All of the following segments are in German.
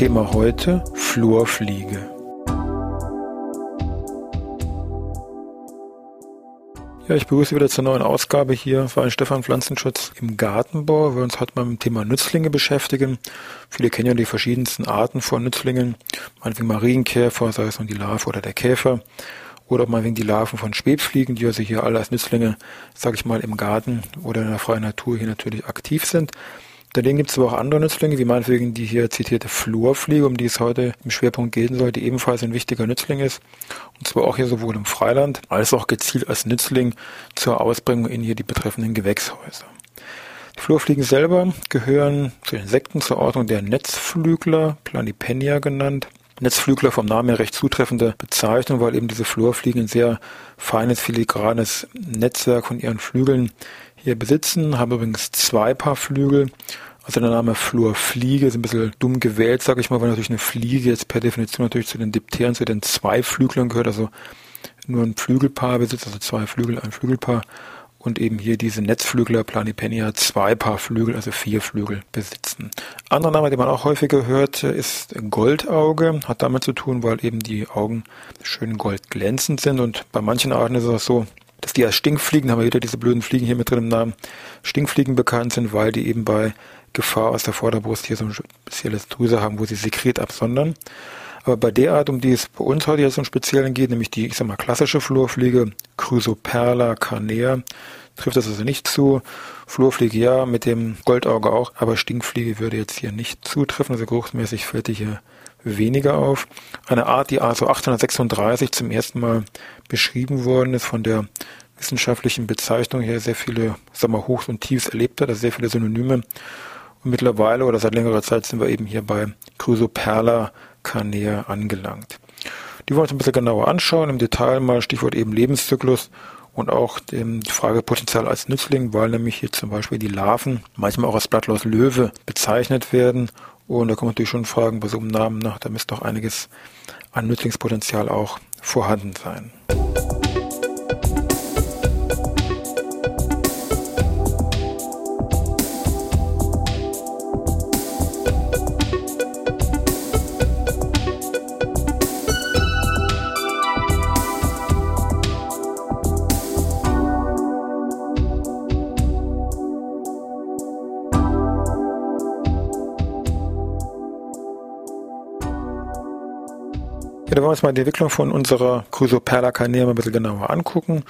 Thema heute Flurfliege. Ja, ich begrüße wieder zur neuen Ausgabe hier für Stefan Pflanzenschutz im Gartenbau. Wir uns heute mal mit dem Thema Nützlinge beschäftigen. Viele kennen ja die verschiedensten Arten von Nützlingen. Meinetwegen Marienkäfer, sei es nun die Larve oder der Käfer. Oder meinetwegen die Larven von Schwebfliegen, die also hier alle als Nützlinge, sage ich mal, im Garten oder in der freien Natur hier natürlich aktiv sind. Daneben gibt es aber auch andere Nützlinge, wie meinetwegen die hier zitierte Flurfliege, um die es heute im Schwerpunkt gehen soll, die ebenfalls ein wichtiger Nützling ist. Und zwar auch hier sowohl im Freiland als auch gezielt als Nützling zur Ausbringung in hier die betreffenden Gewächshäuser. Die Flurfliegen selber gehören zu Insekten zur Ordnung der Netzflügler, Planipenia genannt. Netzflügler vom Namen her recht zutreffende Bezeichnung, weil eben diese Flurfliegen ein sehr feines, filigranes Netzwerk von ihren Flügeln hier besitzen, haben übrigens zwei Paar Flügel. Also der Name Flurfliege ist ein bisschen dumm gewählt, sage ich mal, weil natürlich eine Fliege jetzt per Definition natürlich zu den Dipteren, zu den Zweiflüglern gehört, also nur ein Flügelpaar besitzt, also zwei Flügel, ein Flügelpaar. Und eben hier diese Netzflügler Planipenia zwei Paar Flügel, also vier Flügel besitzen. Anderer Name, den man auch häufiger hört, ist Goldauge. Hat damit zu tun, weil eben die Augen schön goldglänzend sind. Und bei manchen Arten ist es auch so, dass die als Stinkfliegen, haben wir wieder diese blöden Fliegen hier mit drin im Namen, Stinkfliegen bekannt sind, weil die eben bei Gefahr aus der Vorderbrust hier so ein spezielles Drüse haben, wo sie Sekret absondern. Aber bei der Art, um die es bei uns heute jetzt im Speziellen geht, nämlich die, ich sag mal, klassische Flurfliege, Chrysoperla carnea, trifft das also nicht zu. Flurfliege ja, mit dem Goldauge auch, aber Stinkfliege würde jetzt hier nicht zutreffen, also geruchsmäßig fällt die hier weniger auf. Eine Art, die also 836 zum ersten Mal beschrieben worden ist, von der wissenschaftlichen Bezeichnung her sehr viele, sag mal, Hochs und Tiefs erlebt hat, also sehr viele Synonyme. Und mittlerweile oder seit längerer Zeit sind wir eben hier bei Chrysoperla carnea angelangt. Die wollen wir uns ein bisschen genauer anschauen, im Detail mal Stichwort eben Lebenszyklus und auch die Frage Potenzial als Nützling, weil nämlich hier zum Beispiel die Larven manchmal auch als Blattlaus Löwe bezeichnet werden und da kann man natürlich schon fragen, bei so einem Namen, na, da müsste doch einiges an Nützlingspotenzial auch vorhanden sein. Wollen wir uns mal die Entwicklung von unserer Chrysoperla carnea ein bisschen genauer angucken.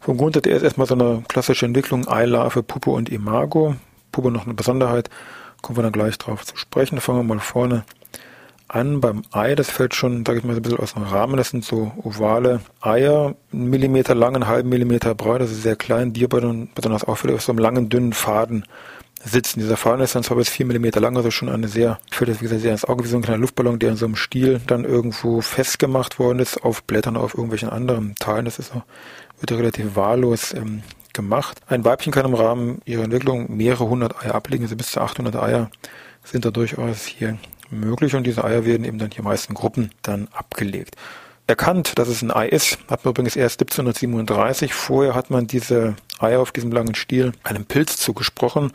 Vom Grundsatz her ist erstmal so eine klassische Entwicklung Eilarve, Puppe und Imago. Puppe noch eine Besonderheit, kommen wir dann gleich drauf zu sprechen. Fangen wir mal vorne an beim Ei. Das fällt schon, sage ich mal, so ein bisschen aus dem Rahmen. Das sind so ovale Eier, einen Millimeter lang, einen halben Millimeter breit. Das ist sehr klein. Die besonders auffällig auf so einem langen, dünnen Faden sitzen. Dieser Faden ist dann zwar bis vier Millimeter lang, also schon eine sehr, fällt das wie gesagt sehr ins Auge, wie so ein kleiner Luftballon, der in so einem Stiel dann irgendwo festgemacht worden ist, auf Blättern, auf irgendwelchen anderen Teilen. Das ist auch, wird relativ wahllos ähm, gemacht. Ein Weibchen kann im Rahmen ihrer Entwicklung mehrere hundert Eier ablegen, also bis zu 800 Eier sind da durchaus hier möglich und diese Eier werden eben dann hier meist in Gruppen dann abgelegt erkannt, dass es ein Ei ist, hat man übrigens erst 1737. Vorher hat man diese Eier auf diesem langen Stiel einem Pilz zugesprochen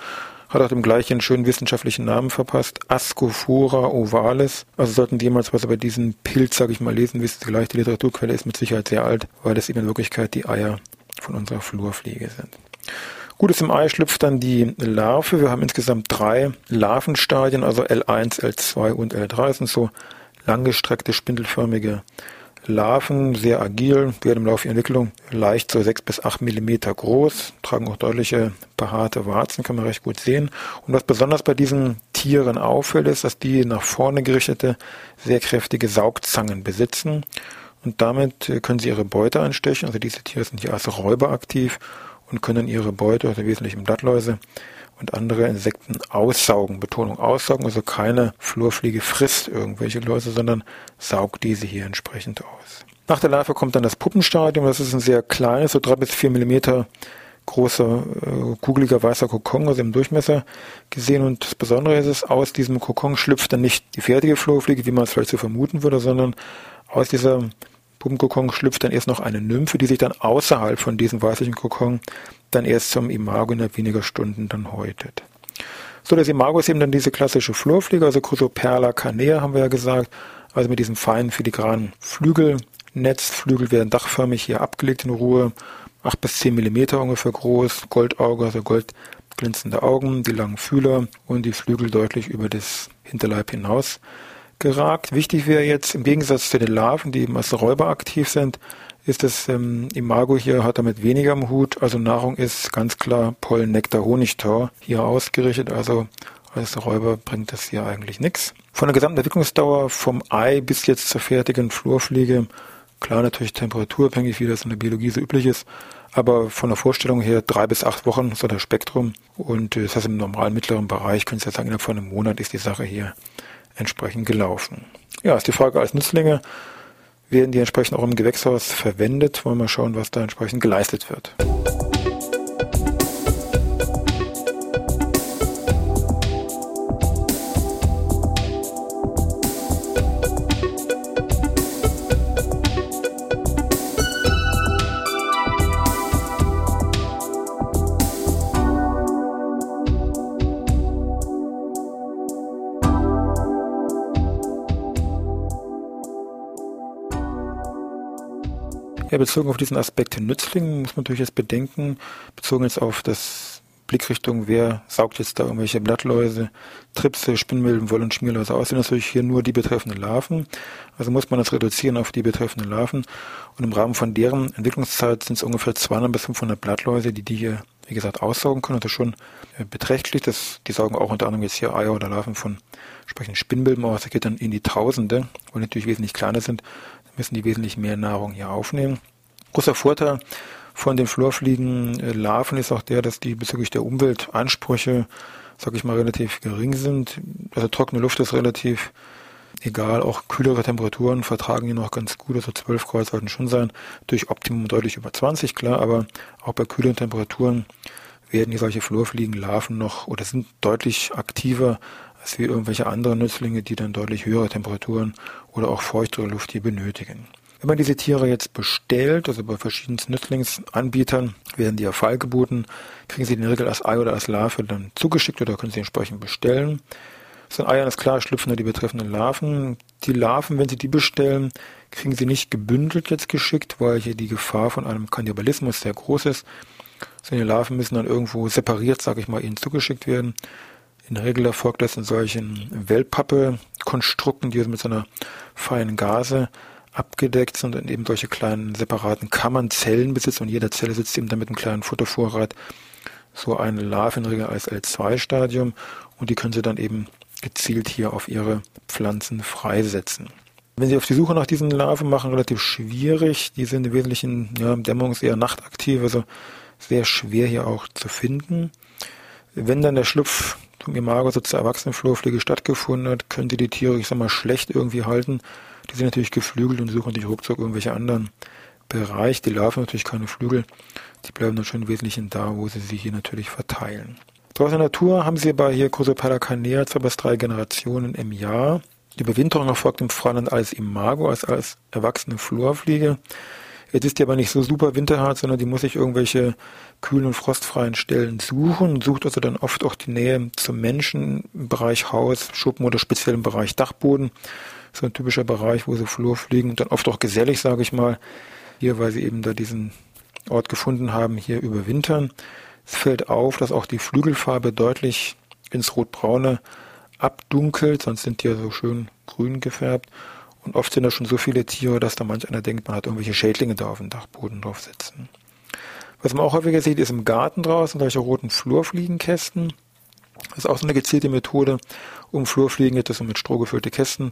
hat auch dem gleichen schönen wissenschaftlichen Namen verpasst, Ascophora ovalis. Also sollten die jemals was über diesen Pilz, sage ich mal, lesen, wissen Sie gleich, die Literaturquelle ist mit Sicherheit sehr alt, weil es eben in Wirklichkeit die Eier von unserer Flurfliege sind. Gut, ist im Ei schlüpft dann die Larve. Wir haben insgesamt drei Larvenstadien, also L1, L2 und L3. Das sind so langgestreckte, spindelförmige Larven, sehr agil, werden im Laufe ihrer Entwicklung leicht so sechs bis acht Millimeter groß, tragen auch deutliche behaarte Warzen, kann man recht gut sehen. Und was besonders bei diesen Tieren auffällt, ist, dass die nach vorne gerichtete, sehr kräftige Saugzangen besitzen. Und damit können sie ihre Beute anstechen. Also diese Tiere sind hier als Räuber aktiv und können ihre Beute, also wesentlich Blattläuse und andere Insekten aussaugen. Betonung aussaugen, also keine Flurfliege frisst irgendwelche Läuse, sondern saugt diese hier entsprechend aus. Nach der Larve kommt dann das Puppenstadium. Das ist ein sehr kleines, so drei bis vier Millimeter großer, äh, kugeliger weißer Kokon, also im Durchmesser gesehen. Und das Besondere ist es, aus diesem Kokon schlüpft dann nicht die fertige Flurfliege, wie man es vielleicht so vermuten würde, sondern aus dieser Puppenkokon schlüpft dann erst noch eine Nymphe, die sich dann außerhalb von diesem weißlichen Kokon dann erst zum Imago innerhalb weniger Stunden dann häutet. So, das Imago ist eben dann diese klassische Flurfliege, also Chrysoperla canea haben wir ja gesagt, also mit diesem feinen filigranen Flügelnetz. Flügel werden dachförmig hier abgelegt in Ruhe, 8 bis 10 Millimeter ungefähr groß, Goldauge, also goldglänzende Augen, die langen Fühler und die Flügel deutlich über das Hinterleib hinaus geragt. Wichtig wäre jetzt im Gegensatz zu den Larven, die eben als Räuber aktiv sind, ist das ähm, Imago hier hat damit weniger am Hut. Also Nahrung ist ganz klar Pollen, Nektar, Honigtau hier ausgerichtet. Also als Räuber bringt das hier eigentlich nichts. Von der gesamten Entwicklungsdauer vom Ei bis jetzt zur fertigen Flurfliege, klar natürlich temperaturabhängig, wie das in der Biologie so üblich ist, aber von der Vorstellung her drei bis acht Wochen so das Spektrum. Und äh, das heißt im normalen mittleren Bereich, Sie ja sagen, innerhalb von einem Monat ist die Sache hier entsprechend gelaufen. Ja, ist die Frage als Nützlinge werden die entsprechend auch im Gewächshaus verwendet. Wollen wir schauen, was da entsprechend geleistet wird. Ja, bezogen auf diesen Aspekt Nützling muss man natürlich jetzt bedenken, bezogen jetzt auf das Blickrichtung, wer saugt jetzt da irgendwelche Blattläuse, Tripse, Spinnmilben, Woll- und Schmierläuse aus, sind natürlich hier nur die betreffenden Larven. Also muss man das reduzieren auf die betreffenden Larven. Und im Rahmen von deren Entwicklungszeit sind es ungefähr 200 bis 500 Blattläuse, die die hier, wie gesagt, aussaugen können. Das ist schon äh, beträchtlich. Das, die saugen auch unter anderem jetzt hier Eier oder Larven von entsprechenden Spinnmilben aus. Das geht dann in die Tausende, weil natürlich wesentlich kleiner sind müssen die wesentlich mehr Nahrung hier aufnehmen. Großer Vorteil von den Florfliegen-Larven ist auch der, dass die bezüglich der Umweltansprüche, sag ich mal, relativ gering sind. Also trockene Luft ist relativ egal, auch kühlere Temperaturen vertragen die noch ganz gut, also 12 Grad sollten schon sein, durch Optimum deutlich über 20, klar, aber auch bei kühleren Temperaturen werden hier solche Flurfliegen-Larven noch oder sind deutlich aktiver als wie irgendwelche anderen Nützlinge, die dann deutlich höhere Temperaturen oder auch feuchtere Luft hier benötigen. Wenn man diese Tiere jetzt bestellt, also bei verschiedenen Nützlingsanbietern werden die ja feilgeboten, kriegen sie in der Regel als Ei oder als Larve dann zugeschickt oder können sie entsprechend bestellen. So ein Eiern ist klar, schlüpfen die betreffenden Larven. Die Larven, wenn Sie die bestellen, kriegen Sie nicht gebündelt jetzt geschickt, weil hier die Gefahr von einem Kannibalismus sehr groß ist. So die Larven müssen dann irgendwo separiert, sage ich mal, Ihnen zugeschickt werden. In der Regel erfolgt das in solchen Wellpappe-Konstrukten, die mit so einer feinen Gase abgedeckt sind und eben solche kleinen separaten Kammern, Zellen besitzen und jeder Zelle sitzt eben damit einem kleinen Futtervorrat so eine Larve in der Regel als L2-Stadium und die können Sie dann eben gezielt hier auf Ihre Pflanzen freisetzen. Wenn Sie auf die Suche nach diesen Larven machen, relativ schwierig. Die sind im Wesentlichen ja, dämmerungs- eher nachtaktiv, also sehr schwer hier auch zu finden. Wenn dann der Schlupf Imago so zur Erwachsenenflurpflege stattgefunden hat, können Sie die Tiere, ich sag mal, schlecht irgendwie halten. Die sind natürlich geflügelt und suchen sich ruckzuck irgendwelche anderen Bereich. Die Larven natürlich keine Flügel. Die bleiben dann schon im Wesentlichen da, wo sie sich hier natürlich verteilen. Draußen in der Natur haben sie bei hier Chrysopella canea zwei bis drei Generationen im Jahr. Die Überwinterung erfolgt im Freiland als Imago, als, als erwachsene Flurfliege. Jetzt ist die aber nicht so super winterhart, sondern die muss sich irgendwelche kühlen und frostfreien Stellen suchen sucht also dann oft auch die Nähe zum Menschen im Bereich Haus, Schuppen oder speziell im Bereich Dachboden. So ein typischer Bereich, wo sie Flur fliegen und dann oft auch gesellig, sage ich mal. Hier, weil sie eben da diesen Ort gefunden haben, hier überwintern. Es fällt auf, dass auch die Flügelfarbe deutlich ins Rotbraune abdunkelt, sonst sind die ja so schön grün gefärbt. Und oft sind da schon so viele Tiere, dass da manch einer denkt, man hat irgendwelche Schädlinge da auf dem Dachboden drauf sitzen. Was man auch häufiger sieht, ist im Garten draußen solche roten Flurfliegenkästen. Das ist auch so eine gezielte Methode, um Flurfliegen, das sind mit Stroh gefüllte Kästen,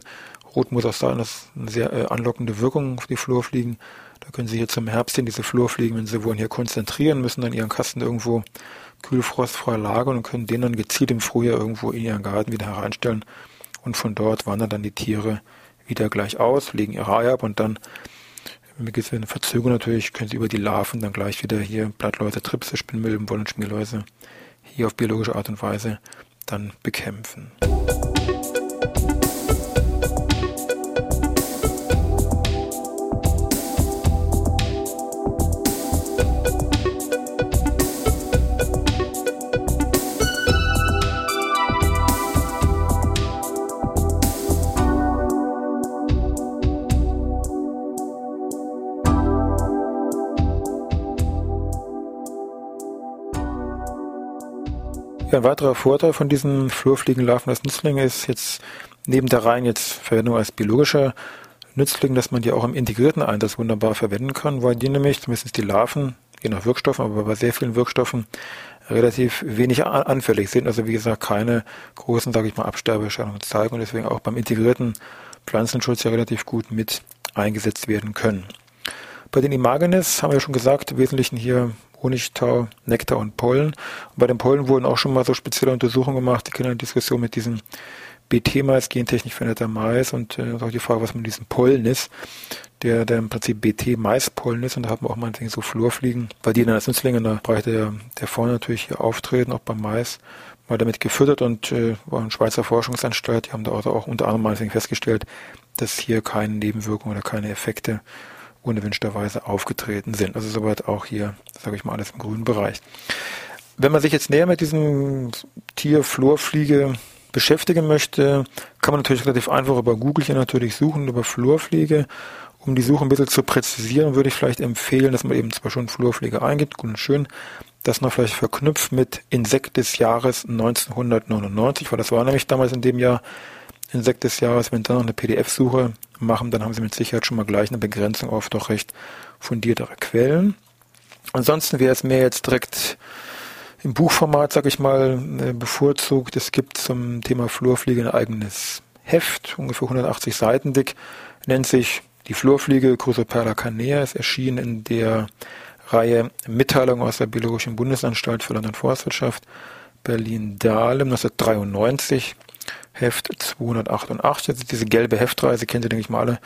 Rot muss auch sein, das ist eine sehr äh, anlockende Wirkung auf die Flurfliegen. Da können Sie hier zum Herbst hin diese Flurfliegen, wenn Sie wollen, hier konzentrieren, müssen dann Ihren Kasten irgendwo kühlfrostfrei lagern und können den dann gezielt im Frühjahr irgendwo in Ihren Garten wieder hereinstellen. Und von dort wandern dann die Tiere wieder gleich aus, legen ihre Eier ab und dann mit gewissen Verzögerung natürlich können Sie über die Larven dann gleich wieder hier Blattläuse, Tripse, Spinnmilben, Wollenschmierläuse hier auf biologische Art und Weise dann bekämpfen. Ein weiterer Vorteil von diesen Flurfliegenlarven als Nützlinge ist jetzt neben der rein jetzt Verwendung als biologischer Nützling, dass man die auch im integrierten Einsatz wunderbar verwenden kann, weil die nämlich, zumindest die Larven, je nach Wirkstoffen, aber bei sehr vielen Wirkstoffen, relativ wenig anfällig sind. Also wie gesagt, keine großen, sage ich mal, Absterbeerscheinungen zeigen und deswegen auch beim integrierten Pflanzenschutz ja relativ gut mit eingesetzt werden können. Bei den Imagenes haben wir schon gesagt, im Wesentlichen hier Honigtau, Nektar und Pollen. Und bei den Pollen wurden auch schon mal so spezielle Untersuchungen gemacht. Die kennen eine Diskussion mit diesem BT-Mais, gentechnisch veränderter Mais und äh, auch die Frage, was mit diesem Pollen ist, der, der im Prinzip BT-Maispollen ist und da hat man auch mal so Flurfliegen, weil die dann als Nützlinge in der Breite der, der Vorne natürlich hier auftreten, auch beim Mais, mal damit gefüttert und äh, war eine Schweizer Forschungsanstalt, die haben da also auch unter anderem mal festgestellt, dass hier keine Nebenwirkungen oder keine Effekte unerwünschterweise aufgetreten sind. Also soweit auch hier, sage ich mal, alles im grünen Bereich. Wenn man sich jetzt näher mit diesem Tier Flurfliege beschäftigen möchte, kann man natürlich relativ einfach über Google hier natürlich suchen, über Flurfliege. Um die Suche ein bisschen zu präzisieren, würde ich vielleicht empfehlen, dass man eben zwar schon Flurfliege eingibt, gut und schön, das noch vielleicht verknüpft mit Insekt des Jahres 1999, weil das war nämlich damals in dem Jahr Insekt des Jahres, wenn dann noch eine PDF-Suche machen, dann haben Sie mit Sicherheit schon mal gleich eine Begrenzung auf doch recht fundiertere Quellen. Ansonsten wäre es mir jetzt direkt im Buchformat, sag ich mal, äh, bevorzugt. Es gibt zum Thema Flurfliege ein eigenes Heft, ungefähr 180 Seiten dick, nennt sich die Flurfliege Crusoperla canea, ist erschienen in der Reihe Mitteilung aus der Biologischen Bundesanstalt für Land- und Forstwirtschaft Berlin-Dahlem 1993. Heft 288. Also diese gelbe Heftreise kennt ihr, denke ich mal alle,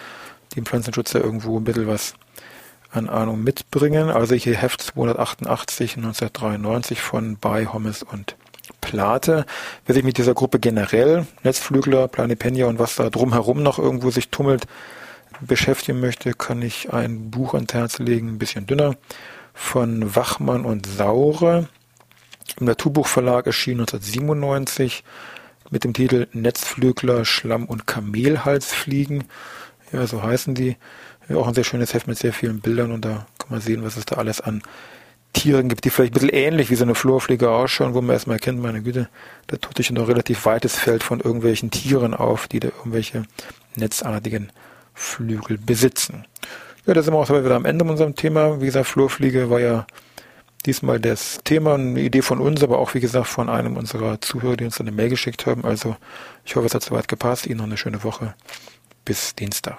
die im Pflanzenschutz ja irgendwo ein bisschen was an Ahnung mitbringen. Also hier Heft 288 1993 von Bay, Hommes und Plate. Wer sich mit dieser Gruppe generell, Netzflügler, Planipenia und was da drumherum noch irgendwo sich tummelt, beschäftigen möchte, kann ich ein Buch ans Herz legen, ein bisschen dünner, von Wachmann und Saure. Im Naturbuchverlag erschienen 1997 mit dem Titel Netzflügler, Schlamm- und Kamelhalsfliegen. Ja, so heißen die. Ja, auch ein sehr schönes Heft mit sehr vielen Bildern und da kann man sehen, was es da alles an Tieren gibt, die vielleicht ein bisschen ähnlich wie so eine Flurfliege ausschauen, wo man erstmal erkennt, meine Güte, da tut sich ein relativ weites Feld von irgendwelchen Tieren auf, die da irgendwelche netzartigen Flügel besitzen. Ja, da sind wir auch wieder am Ende unserem Thema. Wie gesagt, Flurfliege war ja diesmal das Thema, eine Idee von uns, aber auch wie gesagt von einem unserer Zuhörer, die uns eine Mail geschickt haben. Also ich hoffe, es hat soweit gepasst. Ihnen noch eine schöne Woche. Bis Dienstag.